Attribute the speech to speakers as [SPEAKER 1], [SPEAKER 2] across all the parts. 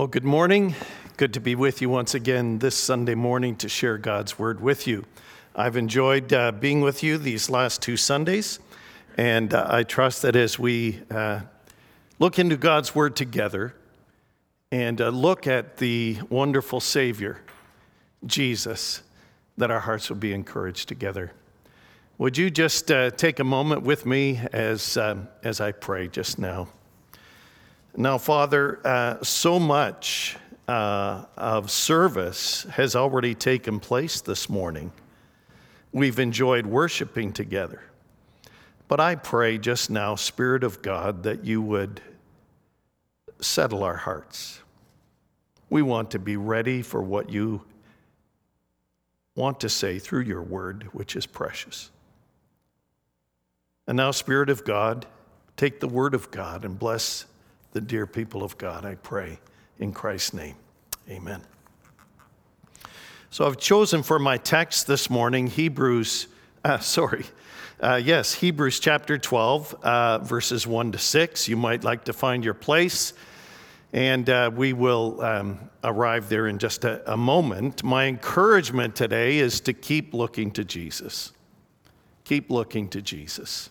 [SPEAKER 1] Well, good morning. Good to be with you once again this Sunday morning to share God's word with you. I've enjoyed uh, being with you these last two Sundays, and uh, I trust that as we uh, look into God's word together and uh, look at the wonderful Savior, Jesus, that our hearts will be encouraged together. Would you just uh, take a moment with me as, um, as I pray just now? Now, Father, uh, so much uh, of service has already taken place this morning. We've enjoyed worshiping together. But I pray just now, Spirit of God, that you would settle our hearts. We want to be ready for what you want to say through your word, which is precious. And now, Spirit of God, take the word of God and bless the dear people of God, I pray in Christ's name. Amen. So I've chosen for my text this morning Hebrews, uh, sorry, uh, yes, Hebrews chapter 12, uh, verses 1 to 6. You might like to find your place, and uh, we will um, arrive there in just a, a moment. My encouragement today is to keep looking to Jesus. Keep looking to Jesus.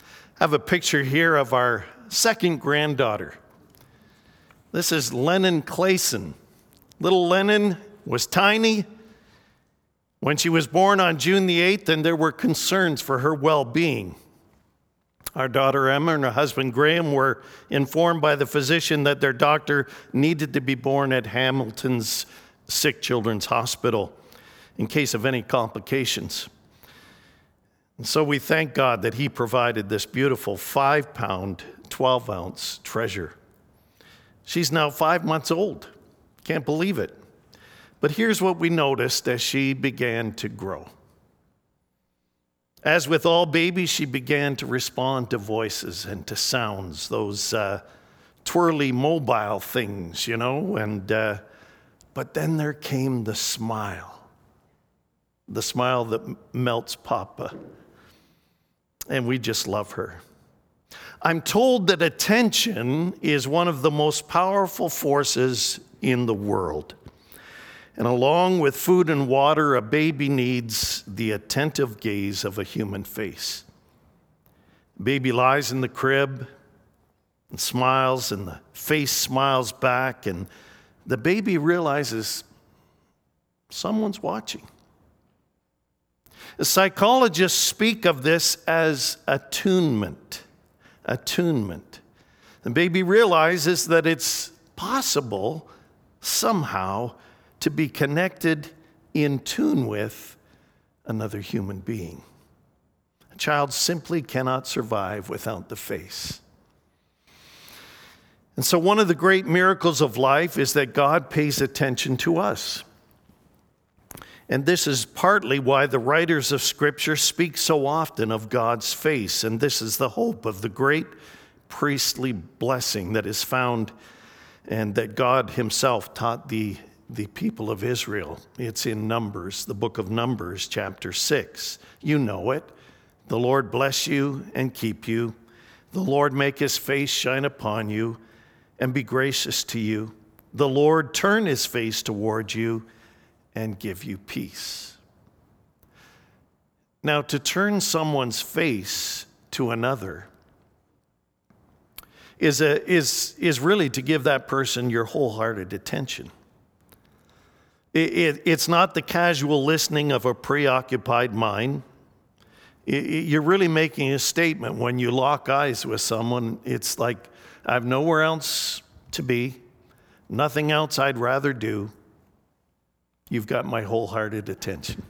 [SPEAKER 1] I have a picture here of our second granddaughter. This is Lennon Clayson. Little Lennon was tiny when she was born on June the 8th, and there were concerns for her well being. Our daughter Emma and her husband Graham were informed by the physician that their doctor needed to be born at Hamilton's Sick Children's Hospital in case of any complications. And so we thank God that He provided this beautiful five pound 12 ounce treasure. She's now five months old. Can't believe it. But here's what we noticed as she began to grow. As with all babies, she began to respond to voices and to sounds, those uh, twirly mobile things, you know. And uh, but then there came the smile, the smile that melts Papa, and we just love her. I'm told that attention is one of the most powerful forces in the world. And along with food and water, a baby needs the attentive gaze of a human face. Baby lies in the crib and smiles, and the face smiles back, and the baby realizes someone's watching. Psychologists speak of this as attunement attunement. The baby realizes that it's possible somehow to be connected in tune with another human being. A child simply cannot survive without the face. And so, one of the great miracles of life is that God pays attention to us. And this is partly why the writers of Scripture speak so often of God's face. And this is the hope of the great priestly blessing that is found and that God Himself taught the, the people of Israel. It's in Numbers, the book of Numbers, chapter 6. You know it. The Lord bless you and keep you. The Lord make His face shine upon you and be gracious to you. The Lord turn His face toward you and give you peace. Now, to turn someone's face to another is, a, is, is really to give that person your wholehearted attention. It, it, it's not the casual listening of a preoccupied mind. It, you're really making a statement when you lock eyes with someone. It's like, I have nowhere else to be, nothing else I'd rather do. You've got my wholehearted attention.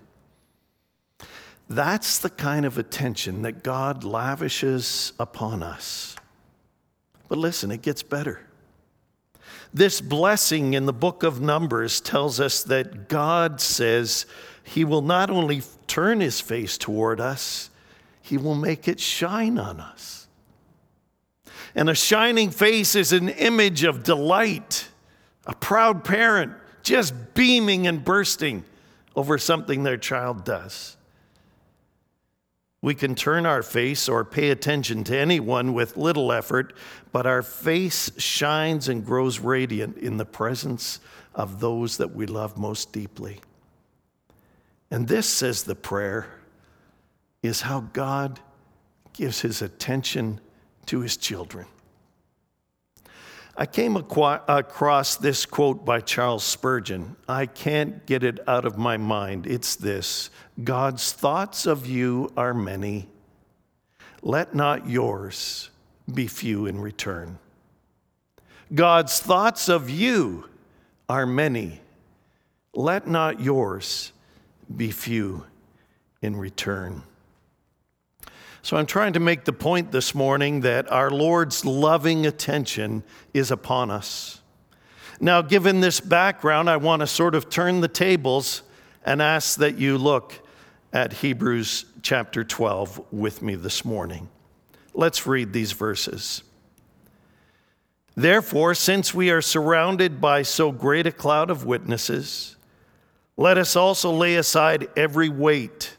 [SPEAKER 1] That's the kind of attention that God lavishes upon us. But listen, it gets better. This blessing in the book of Numbers tells us that God says He will not only turn His face toward us, He will make it shine on us. And a shining face is an image of delight, a proud parent just beaming and bursting over something their child does. We can turn our face or pay attention to anyone with little effort, but our face shines and grows radiant in the presence of those that we love most deeply. And this, says the prayer, is how God gives his attention to his children. I came across this quote by Charles Spurgeon. I can't get it out of my mind. It's this God's thoughts of you are many. Let not yours be few in return. God's thoughts of you are many. Let not yours be few in return. So I'm trying to make the point this morning that our Lord's loving attention is upon us. Now, given this background, I want to sort of turn the tables and ask that you look at Hebrews chapter 12 with me this morning. Let's read these verses. Therefore, since we are surrounded by so great a cloud of witnesses, let us also lay aside every weight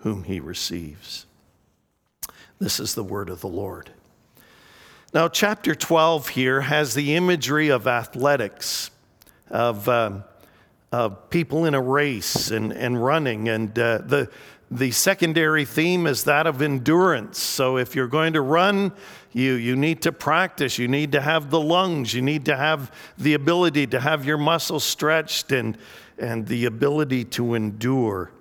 [SPEAKER 1] whom he receives. This is the word of the Lord. Now, chapter 12 here has the imagery of athletics, of, um, of people in a race and, and running. And uh, the, the secondary theme is that of endurance. So, if you're going to run, you, you need to practice. You need to have the lungs. You need to have the ability to have your muscles stretched and, and the ability to endure.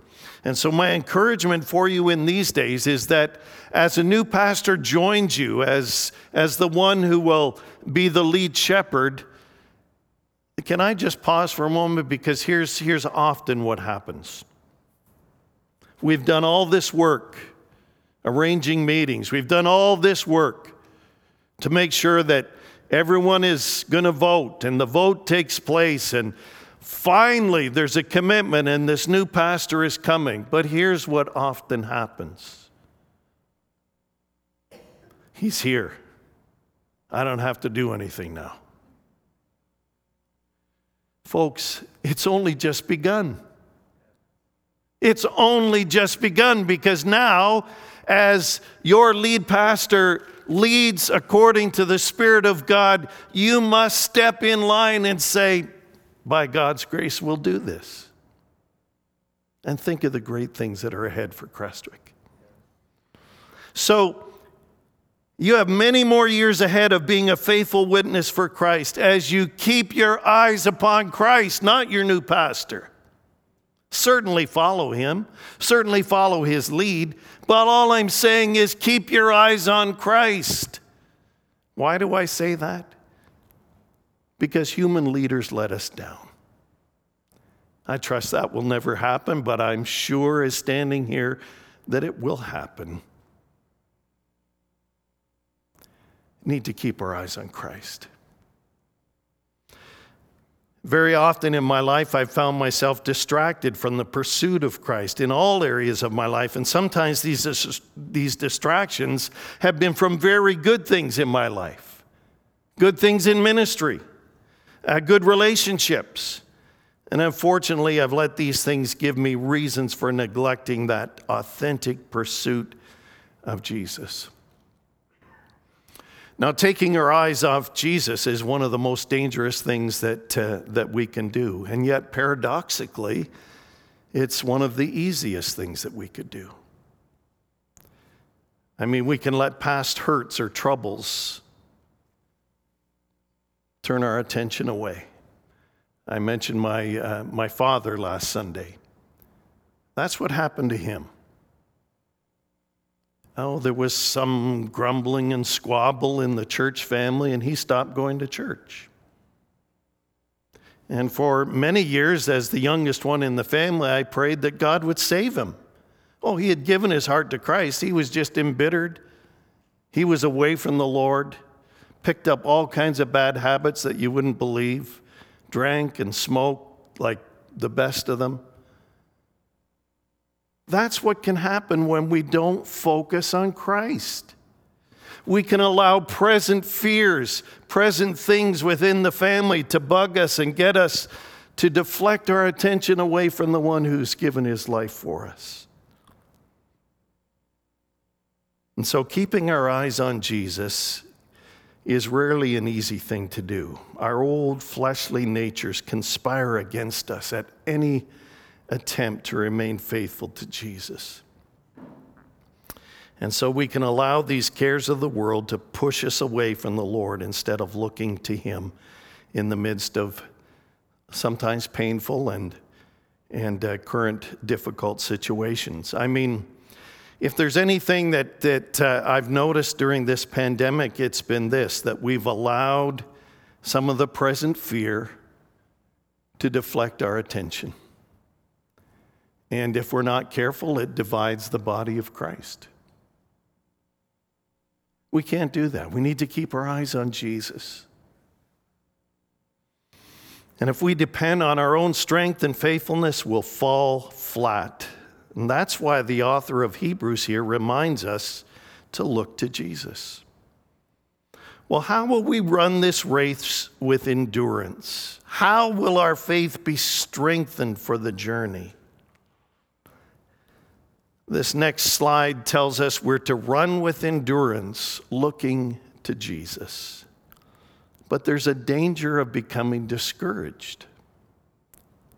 [SPEAKER 1] And so, my encouragement for you in these days is that as a new pastor joins you, as, as the one who will be the lead shepherd, can I just pause for a moment? Because here's, here's often what happens. We've done all this work arranging meetings, we've done all this work to make sure that everyone is going to vote and the vote takes place and Finally, there's a commitment, and this new pastor is coming. But here's what often happens He's here. I don't have to do anything now. Folks, it's only just begun. It's only just begun because now, as your lead pastor leads according to the Spirit of God, you must step in line and say, by God's grace, will do this. And think of the great things that are ahead for Crestwick. So, you have many more years ahead of being a faithful witness for Christ as you keep your eyes upon Christ, not your new pastor. Certainly follow him, certainly follow his lead, but all I'm saying is keep your eyes on Christ. Why do I say that? Because human leaders let us down. I trust that will never happen, but I'm sure as standing here that it will happen. Need to keep our eyes on Christ. Very often in my life, I've found myself distracted from the pursuit of Christ in all areas of my life. And sometimes these, these distractions have been from very good things in my life, good things in ministry uh, good relationships. And unfortunately, I've let these things give me reasons for neglecting that authentic pursuit of Jesus. Now, taking our eyes off Jesus is one of the most dangerous things that, uh, that we can do. And yet, paradoxically, it's one of the easiest things that we could do. I mean, we can let past hurts or troubles turn our attention away. I mentioned my, uh, my father last Sunday. That's what happened to him. Oh, there was some grumbling and squabble in the church family, and he stopped going to church. And for many years, as the youngest one in the family, I prayed that God would save him. Oh, he had given his heart to Christ. He was just embittered. He was away from the Lord, picked up all kinds of bad habits that you wouldn't believe, drank and smoked like the best of them. That's what can happen when we don't focus on Christ. We can allow present fears, present things within the family to bug us and get us to deflect our attention away from the one who's given his life for us. And so, keeping our eyes on Jesus is rarely an easy thing to do. Our old fleshly natures conspire against us at any attempt to remain faithful to Jesus. And so we can allow these cares of the world to push us away from the Lord instead of looking to Him in the midst of sometimes painful and, and uh, current difficult situations. I mean, if there's anything that, that uh, I've noticed during this pandemic, it's been this that we've allowed some of the present fear to deflect our attention. And if we're not careful, it divides the body of Christ. We can't do that. We need to keep our eyes on Jesus. And if we depend on our own strength and faithfulness, we'll fall flat. And that's why the author of Hebrews here reminds us to look to Jesus. Well, how will we run this race with endurance? How will our faith be strengthened for the journey? This next slide tells us we're to run with endurance looking to Jesus. But there's a danger of becoming discouraged.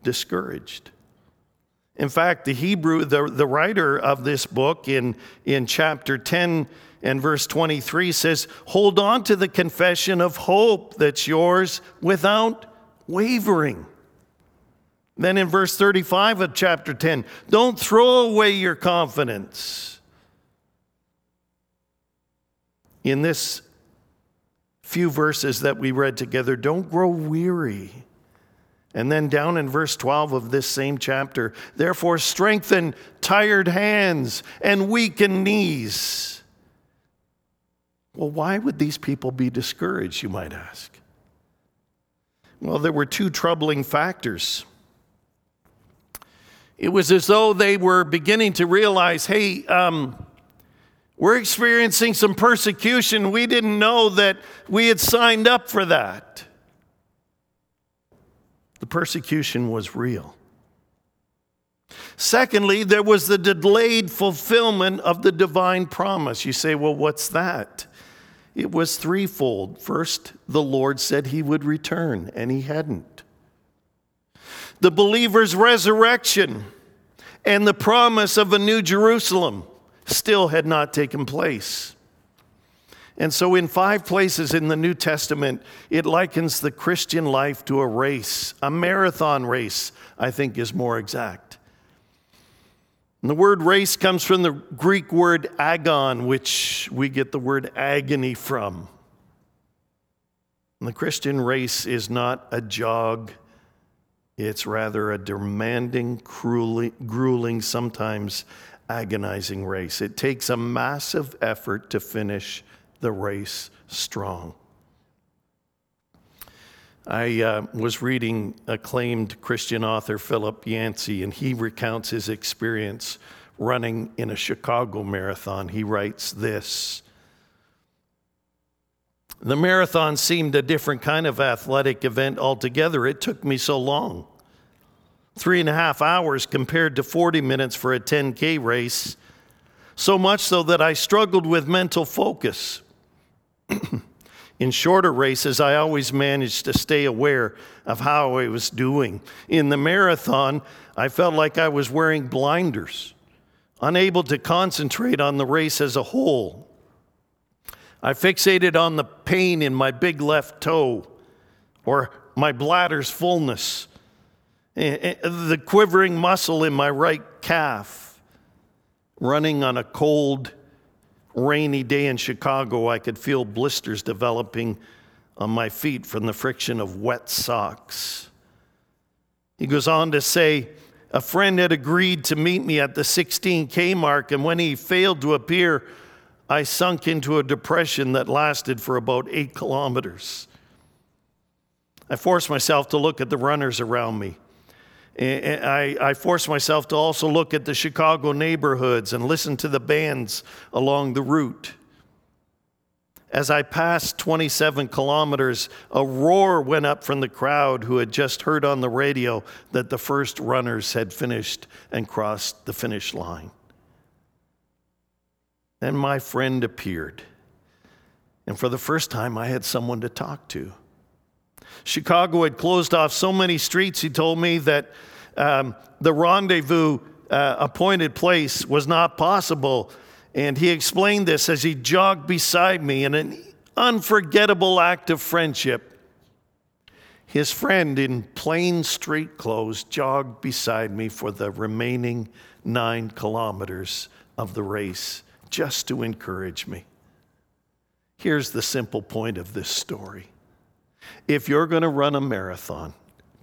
[SPEAKER 1] Discouraged. In fact, the Hebrew, the, the writer of this book in, in chapter 10 and verse 23 says, Hold on to the confession of hope that's yours without wavering. Then in verse 35 of chapter 10, don't throw away your confidence. In this few verses that we read together, don't grow weary. And then down in verse 12 of this same chapter, therefore strengthen tired hands and weaken knees. Well, why would these people be discouraged, you might ask? Well, there were two troubling factors. It was as though they were beginning to realize hey, um, we're experiencing some persecution. We didn't know that we had signed up for that. The persecution was real. Secondly, there was the delayed fulfillment of the divine promise. You say, well, what's that? It was threefold. First, the Lord said he would return, and he hadn't the believer's resurrection and the promise of a new Jerusalem still had not taken place. And so, in five places in the New Testament, it likens the Christian life to a race, a marathon race, I think is more exact. And the word race comes from the Greek word agon, which we get the word agony from. And the Christian race is not a jog it's rather a demanding, grueling, sometimes agonizing race. It takes a massive effort to finish the race strong. I uh, was reading acclaimed Christian author Philip Yancey, and he recounts his experience running in a Chicago marathon. He writes this the marathon seemed a different kind of athletic event altogether. It took me so long. Three and a half hours compared to 40 minutes for a 10K race. So much so that I struggled with mental focus. In shorter races, I always managed to stay aware of how I was doing. In the marathon, I felt like I was wearing blinders. unable to concentrate on the race as a whole. I fixated on the pain in my big left toe or my bladder's fullness, the quivering muscle in my right calf. Running on a cold, rainy day in Chicago, I could feel blisters developing on my feet from the friction of wet socks. He goes on to say, a friend had agreed to meet me at the 16K mark, and when he failed to appear, I sunk into a depression that lasted for about eight kilometers. I forced myself to look at the runners around me. I, I forced myself to also look at the Chicago neighborhoods and listen to the bands along the route. As I passed 27 kilometers, a roar went up from the crowd who had just heard on the radio that the first runners had finished and crossed the finish line. Then my friend appeared, and for the first time, I had someone to talk to. Chicago had closed off so many streets, he told me, that um, the rendezvous uh, appointed place was not possible and he explained this as he jogged beside me in an unforgettable act of friendship. His friend in plain street clothes jogged beside me for the remaining nine kilometers of the race just to encourage me. Here's the simple point of this story if you're going to run a marathon,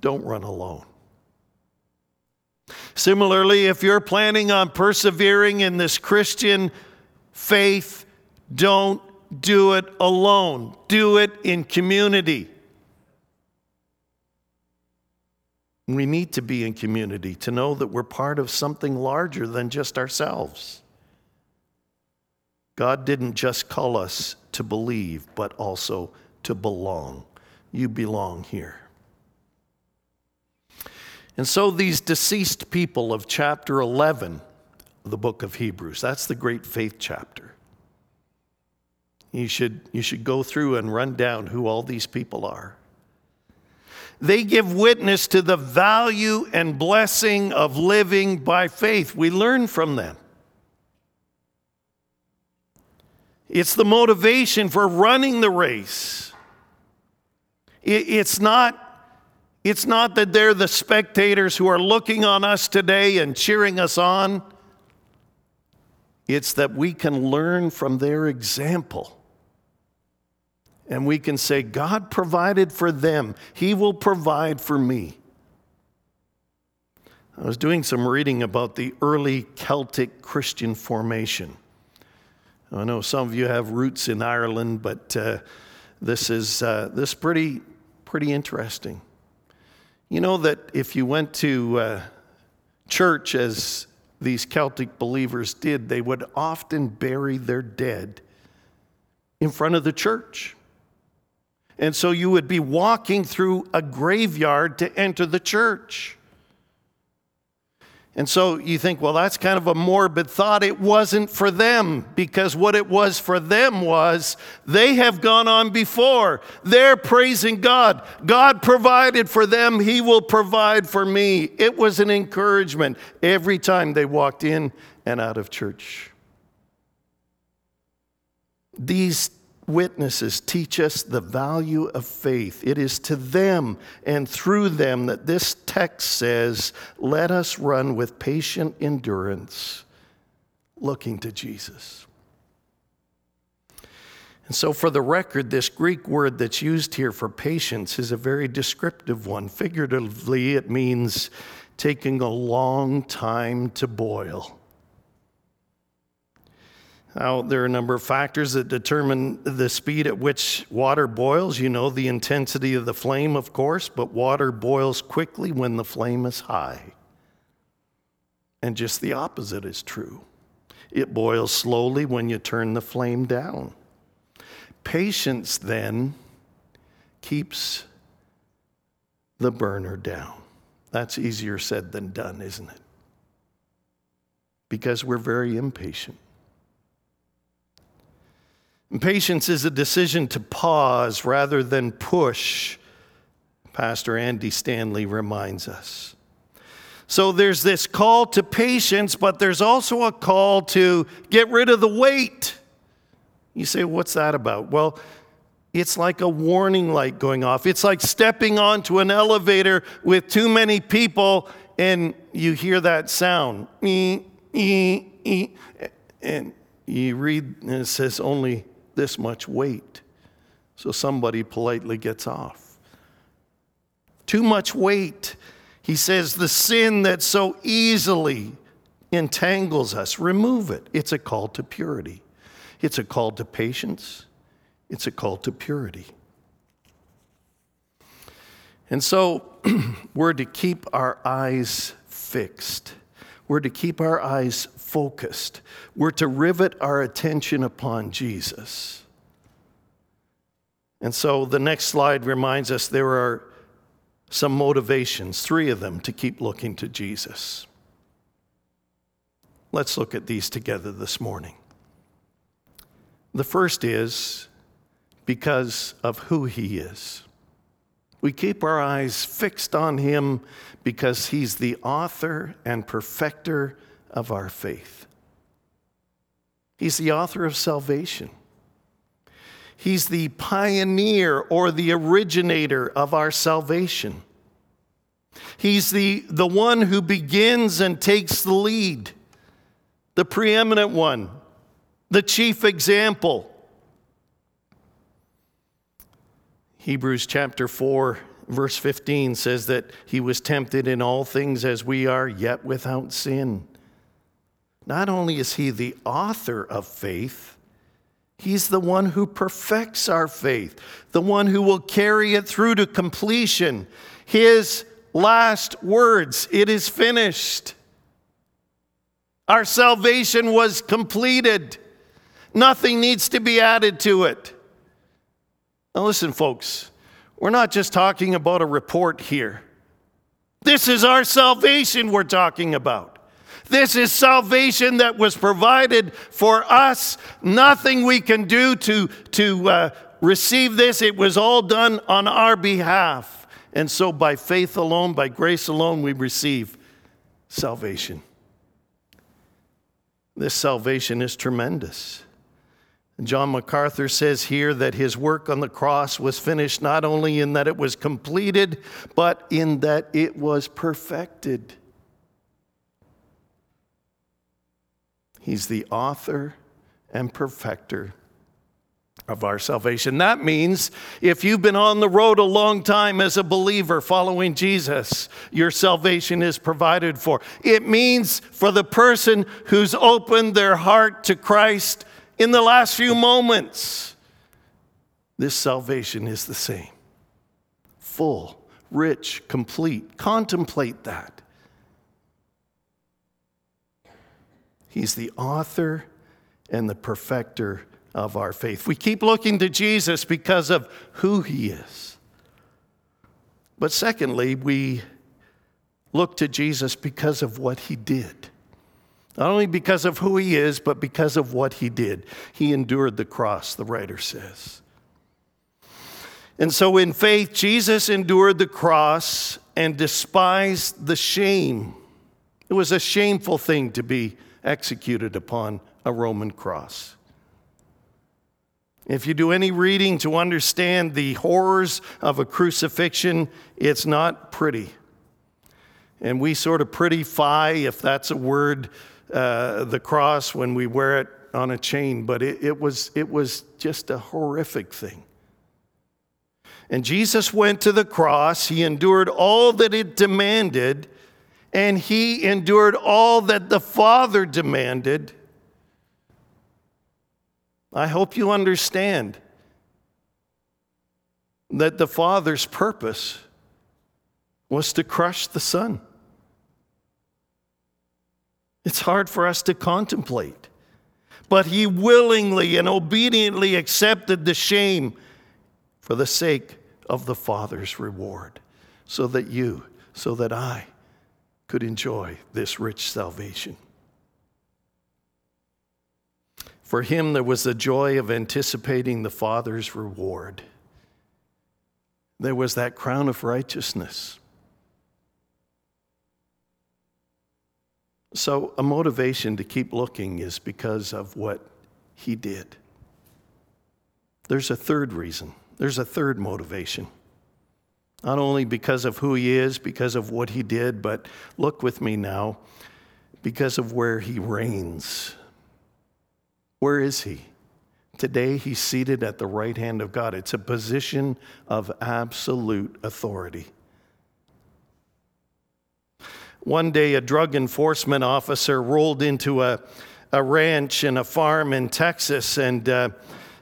[SPEAKER 1] don't run alone. Similarly, if you're planning on persevering in this Christian faith, don't do it alone, do it in community. We need to be in community to know that we're part of something larger than just ourselves. God didn't just call us to believe, but also to belong. You belong here. And so these deceased people of chapter 11 of the book of Hebrews, that's the great faith chapter. You should, you should go through and run down who all these people are. They give witness to the value and blessing of living by faith. We learn from them. It's the motivation for running the race. It's not it's not that they're the spectators who are looking on us today and cheering us on. It's that we can learn from their example. And we can say, God provided for them, He will provide for me. I was doing some reading about the early Celtic Christian formation. I know some of you have roots in Ireland, but uh, this is uh, this pretty pretty interesting. You know that if you went to uh, church as these Celtic believers did, they would often bury their dead in front of the church. And so you would be walking through a graveyard to enter the church. And so you think, well, that's kind of a morbid thought. It wasn't for them because what it was for them was they have gone on before. They're praising God. God provided for them, He will provide for me. It was an encouragement every time they walked in and out of church. These witnesses teach us the value of faith. It is to them and through them that this text says, Let us run with patient endurance, looking to Jesus. And so, for the record, this Greek word that's used here for patience is a very descriptive one. Figuratively, it means taking a long time to boil. Now, there are a number of factors that determine the speed at which water boils. You know, the intensity of the flame, of course, but water boils quickly when the flame is high. And just the opposite is true. It boils slowly when you turn the flame down. Patience, then, keeps the burner down. That's easier said than done, isn't it? Because we're very impatient. Patience is a decision to pause rather than push, Pastor Andy Stanley reminds us. So there's this call to patience, but there's also a call to get rid of the weight. You say, what's that about? Well, it's like a warning light going off. It's like stepping onto an elevator with too many people and you hear that sound. And you read and it says only this much weight. So somebody politely gets off. Too much weight. He says the sin that so easily entangles us, remove it. It's a call to purity. It's a call to patience. It's a call to purity. And so we're to keep our eyes fixed. We're to keep our eyes focused. We're to rivet our attention upon Jesus. And so the next slide reminds us there are some motivations, three of them, to keep looking to Jesus. Let's look at these together this morning. The first is because of who he is. We keep our eyes fixed on him because he's the author and perfecter of our faith. He's the author of salvation. He's the pioneer or the originator of our salvation. He's the, the one who begins and takes the lead, the preeminent one, the chief example. Hebrews chapter 4, verse 15 says that he was tempted in all things as we are, yet without sin. Not only is he the author of faith, he's the one who perfects our faith, the one who will carry it through to completion. His last words it is finished. Our salvation was completed. Nothing needs to be added to it. Now, listen, folks, we're not just talking about a report here. This is our salvation we're talking about. This is salvation that was provided for us. Nothing we can do to, to uh, receive this. It was all done on our behalf. And so, by faith alone, by grace alone, we receive salvation. This salvation is tremendous. John MacArthur says here that his work on the cross was finished not only in that it was completed, but in that it was perfected. He's the author and perfecter of our salvation. That means if you've been on the road a long time as a believer following Jesus, your salvation is provided for. It means for the person who's opened their heart to Christ in the last few moments. This salvation is the same full, rich, complete. Contemplate that. He's the author and the perfecter of our faith. We keep looking to Jesus because of who he is. But secondly, we look to Jesus because of what he did. Not only because of who he is, but because of what he did. He endured the cross, the writer says. And so, in faith, Jesus endured the cross and despised the shame. It was a shameful thing to be executed upon a Roman cross. If you do any reading to understand the horrors of a crucifixion, it's not pretty. And we sort of prettyfy, if that's a word, uh, the cross when we wear it on a chain, but it, it, was, it was just a horrific thing. And Jesus went to the cross, he endured all that it demanded, and he endured all that the Father demanded. I hope you understand that the Father's purpose was to crush the Son. It's hard for us to contemplate. But he willingly and obediently accepted the shame for the sake of the Father's reward, so that you, so that I could enjoy this rich salvation. For him, there was the joy of anticipating the Father's reward. There was that crown of righteousness So, a motivation to keep looking is because of what he did. There's a third reason, there's a third motivation. Not only because of who he is, because of what he did, but look with me now, because of where he reigns. Where is he? Today, he's seated at the right hand of God. It's a position of absolute authority. One day, a drug enforcement officer rolled into a, a ranch and a farm in Texas, and uh,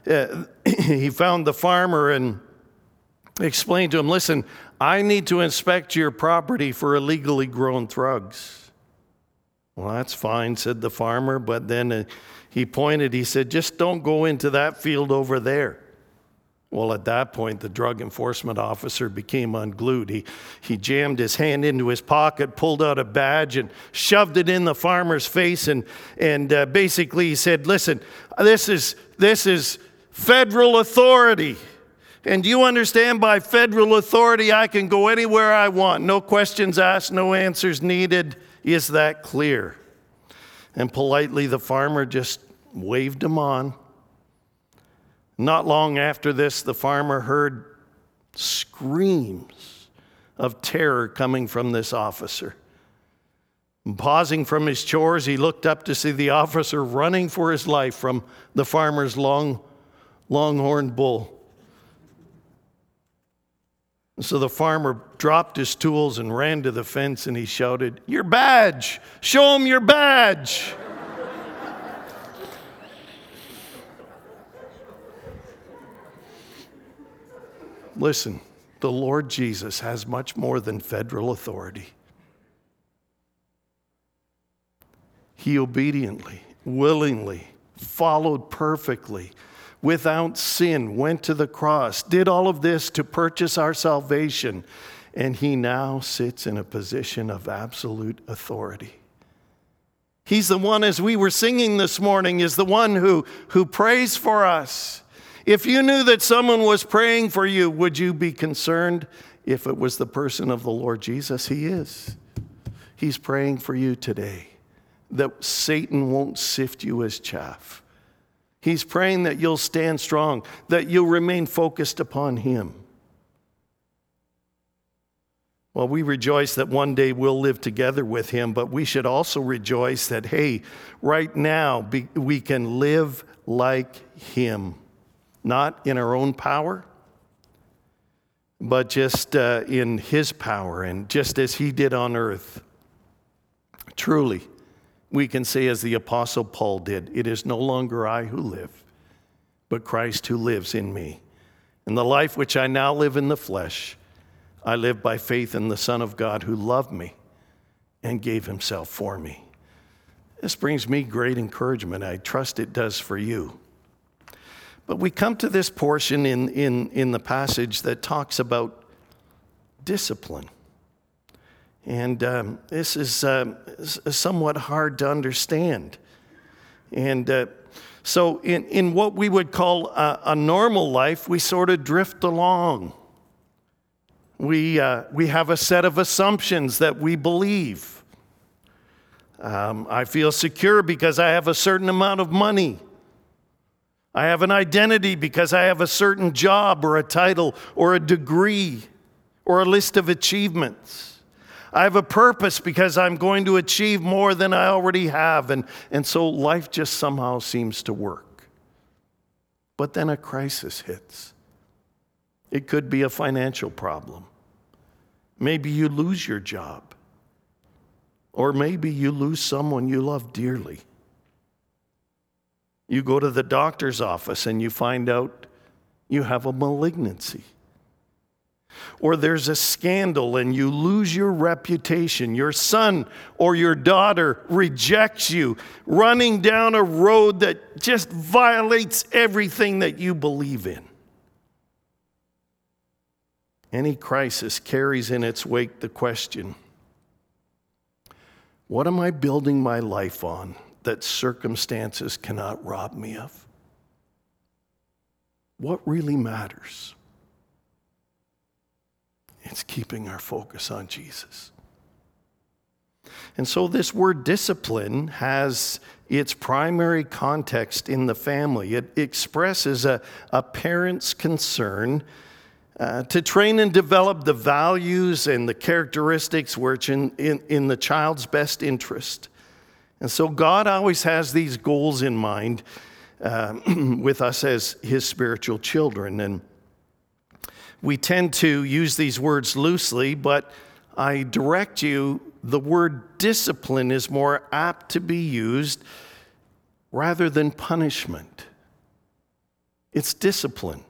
[SPEAKER 1] uh, he found the farmer and explained to him listen, I need to inspect your property for illegally grown drugs. Well, that's fine, said the farmer, but then uh, he pointed, he said, just don't go into that field over there. Well, at that point, the drug enforcement officer became unglued. He, he jammed his hand into his pocket, pulled out a badge, and shoved it in the farmer's face. And, and uh, basically, he said, Listen, this is, this is federal authority. And you understand by federal authority, I can go anywhere I want? No questions asked, no answers needed. Is that clear? And politely, the farmer just waved him on not long after this, the farmer heard screams of terror coming from this officer. Pausing from his chores, he looked up to see the officer running for his life from the farmer's long, longhorn bull. so the farmer dropped his tools and ran to the fence and he shouted, Your badge! Show him your badge! Listen, the Lord Jesus has much more than federal authority. He obediently, willingly, followed perfectly, without sin, went to the cross, did all of this to purchase our salvation, and he now sits in a position of absolute authority. He's the one, as we were singing this morning, is the one who, who prays for us. If you knew that someone was praying for you, would you be concerned if it was the person of the Lord Jesus? He is. He's praying for you today that Satan won't sift you as chaff. He's praying that you'll stand strong, that you'll remain focused upon Him. Well, we rejoice that one day we'll live together with Him, but we should also rejoice that, hey, right now we can live like Him not in our own power, but just uh, in His power and just as He did on earth. Truly, we can say, as the Apostle Paul did, it is no longer I who live, but Christ who lives in me. In the life which I now live in the flesh, I live by faith in the Son of God who loved me and gave himself for me. This brings me great encouragement. I trust it does for you. But we come to this portion in, in, in the passage that talks about discipline. And um, this is uh, somewhat hard to understand. And uh, so, in, in what we would call a, a, normal life, we sort of drift along. We, uh, we have a set of assumptions that we believe. Um, I feel secure because I have a certain amount of money. I have an identity because I have a certain job or a title or a degree or a list of achievements. I have a purpose because I'm going to achieve more than I already have. And, and so life just somehow seems to work. But then a crisis hits. It could be a financial problem. Maybe you lose your job. Or maybe you lose someone you love dearly. You go to the doctor's office and you find out you have a malignancy. Or there's a scandal and you lose your reputation. Your son or your daughter rejects you, running down a road that just violates everything that you believe in. Any crisis carries in its wake the question what am I building my life on? That circumstances cannot rob me of? What really matters? It's keeping our focus on Jesus. And so, this word discipline has its primary context in the family. It expresses a, a parent's concern uh, to train and develop the values and the characteristics which in, in, in the child's best interest. And so, God always has these goals in mind uh, with us as His spiritual children. And we tend to use these words loosely, but I direct you, the word discipline is more apt to be used rather than punishment. It's discipline.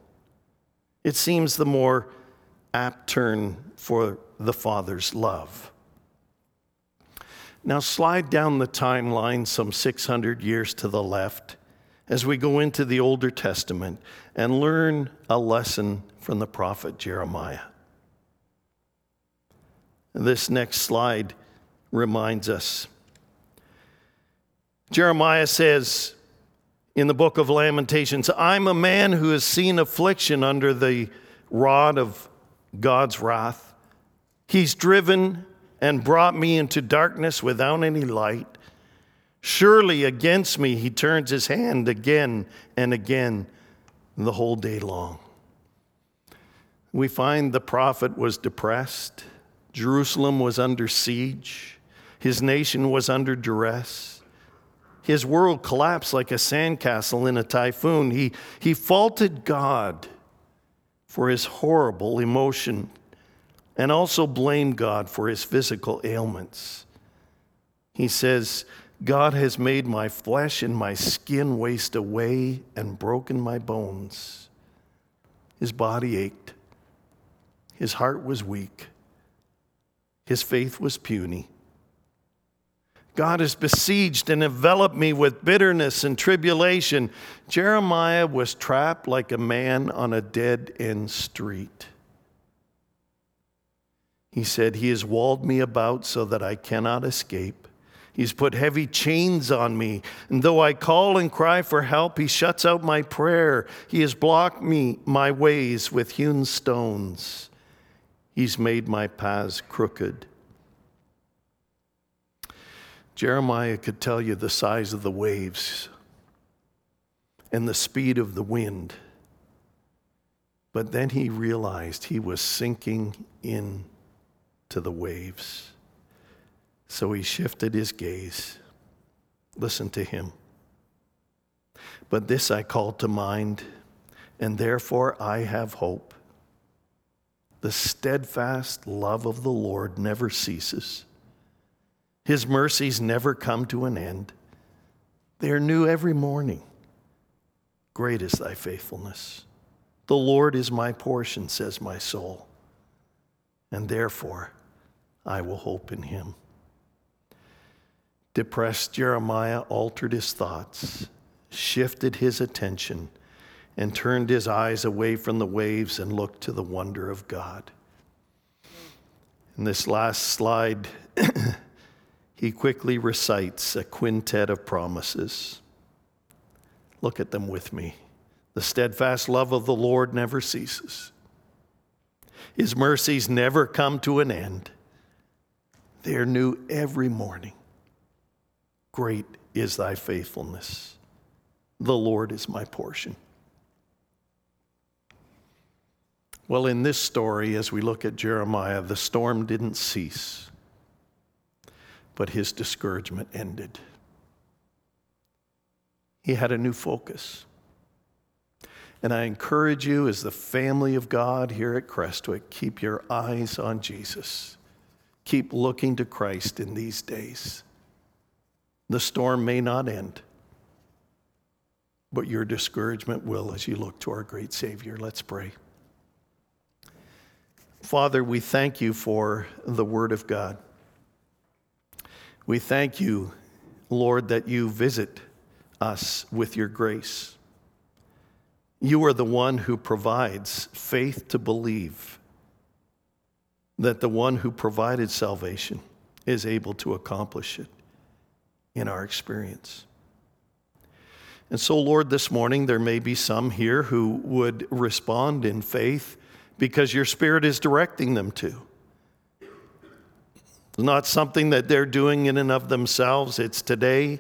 [SPEAKER 1] It seems the more apt term for the Father's love. Now, slide down the timeline some 600 years to the left as we go into the Older Testament and learn a lesson from the prophet Jeremiah. This next slide reminds us. Jeremiah says in the book of Lamentations, I'm a man who has seen affliction under the rod of God's wrath. He's driven and brought me into darkness without any light. Surely against me he turns his hand again and again the whole day long. We find the prophet was depressed. Jerusalem was under siege. His nation was under duress. His world collapsed like a sandcastle in a typhoon. He, he faulted God for his horrible emotion and also blame God for his physical ailments. He says, God has made my flesh and my skin waste away and broken my bones. His body ached. His heart was weak. His faith was puny. God has besieged and enveloped me with bitterness and tribulation. Jeremiah was trapped like a man on a dead end street. He said, He has walled me about so that I cannot escape. He's put heavy chains on me. And though I call and cry for help, he shuts out my prayer. He has blocked me, my ways, with hewn stones. He's made my paths crooked. Jeremiah could tell you the size of the waves and the speed of the wind. But then he realized he was sinking in to the waves. So he shifted his gaze. Listen to him. But this I call to mind, and therefore I have hope. The steadfast love of the Lord never ceases. His mercies never come to an end. They are new every morning. Great is thy faithfulness. The Lord is my portion, says my soul, and therefore I will hope in him. Depressed Jeremiah altered his thoughts, shifted his attention, and turned his eyes away from the waves and looked to the wonder of God. In this last slide, he quickly recites a quintet of promises. Look at them with me. The steadfast love of the Lord never ceases. His mercies never come to an end. They are new every morning. Great is thy faithfulness. The Lord is my portion. Well, in this story, as we look at Jeremiah, the storm didn't cease, but his discouragement ended. He had a new focus. And I encourage you, as the family of God here at Crestwick, keep your eyes on Jesus. Keep looking to Christ in these days. The storm may not end, but your discouragement will as you look to our great Savior. Let's pray. Father, we thank you for the Word of God. We thank you, Lord, that you visit us with your grace. You are the one who provides faith to believe that the one who provided salvation is able to accomplish it in our experience. And so, Lord, this morning there may be some here who would respond in faith because your Spirit is directing them to. It's not something that they're doing in and of themselves. It's today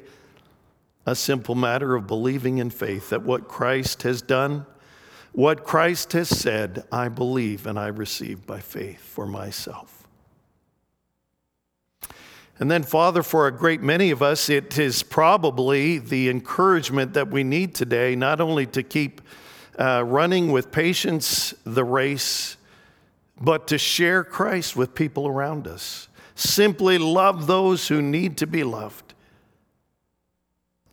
[SPEAKER 1] a simple matter of believing in faith that what Christ has done, what Christ has said, I believe and I receive by faith for myself. And then, Father, for a great many of us, it is probably the encouragement that we need today, not only to keep uh, running with patience the race, but to share Christ with people around us. Simply love those who need to be loved.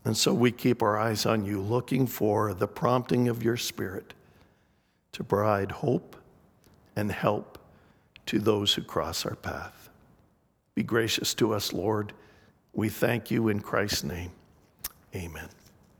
[SPEAKER 1] And so we keep our eyes on you, looking for the prompting of your Spirit to provide hope and help to those who cross our path. Be gracious to us, Lord. We thank you in Christ's name. Amen.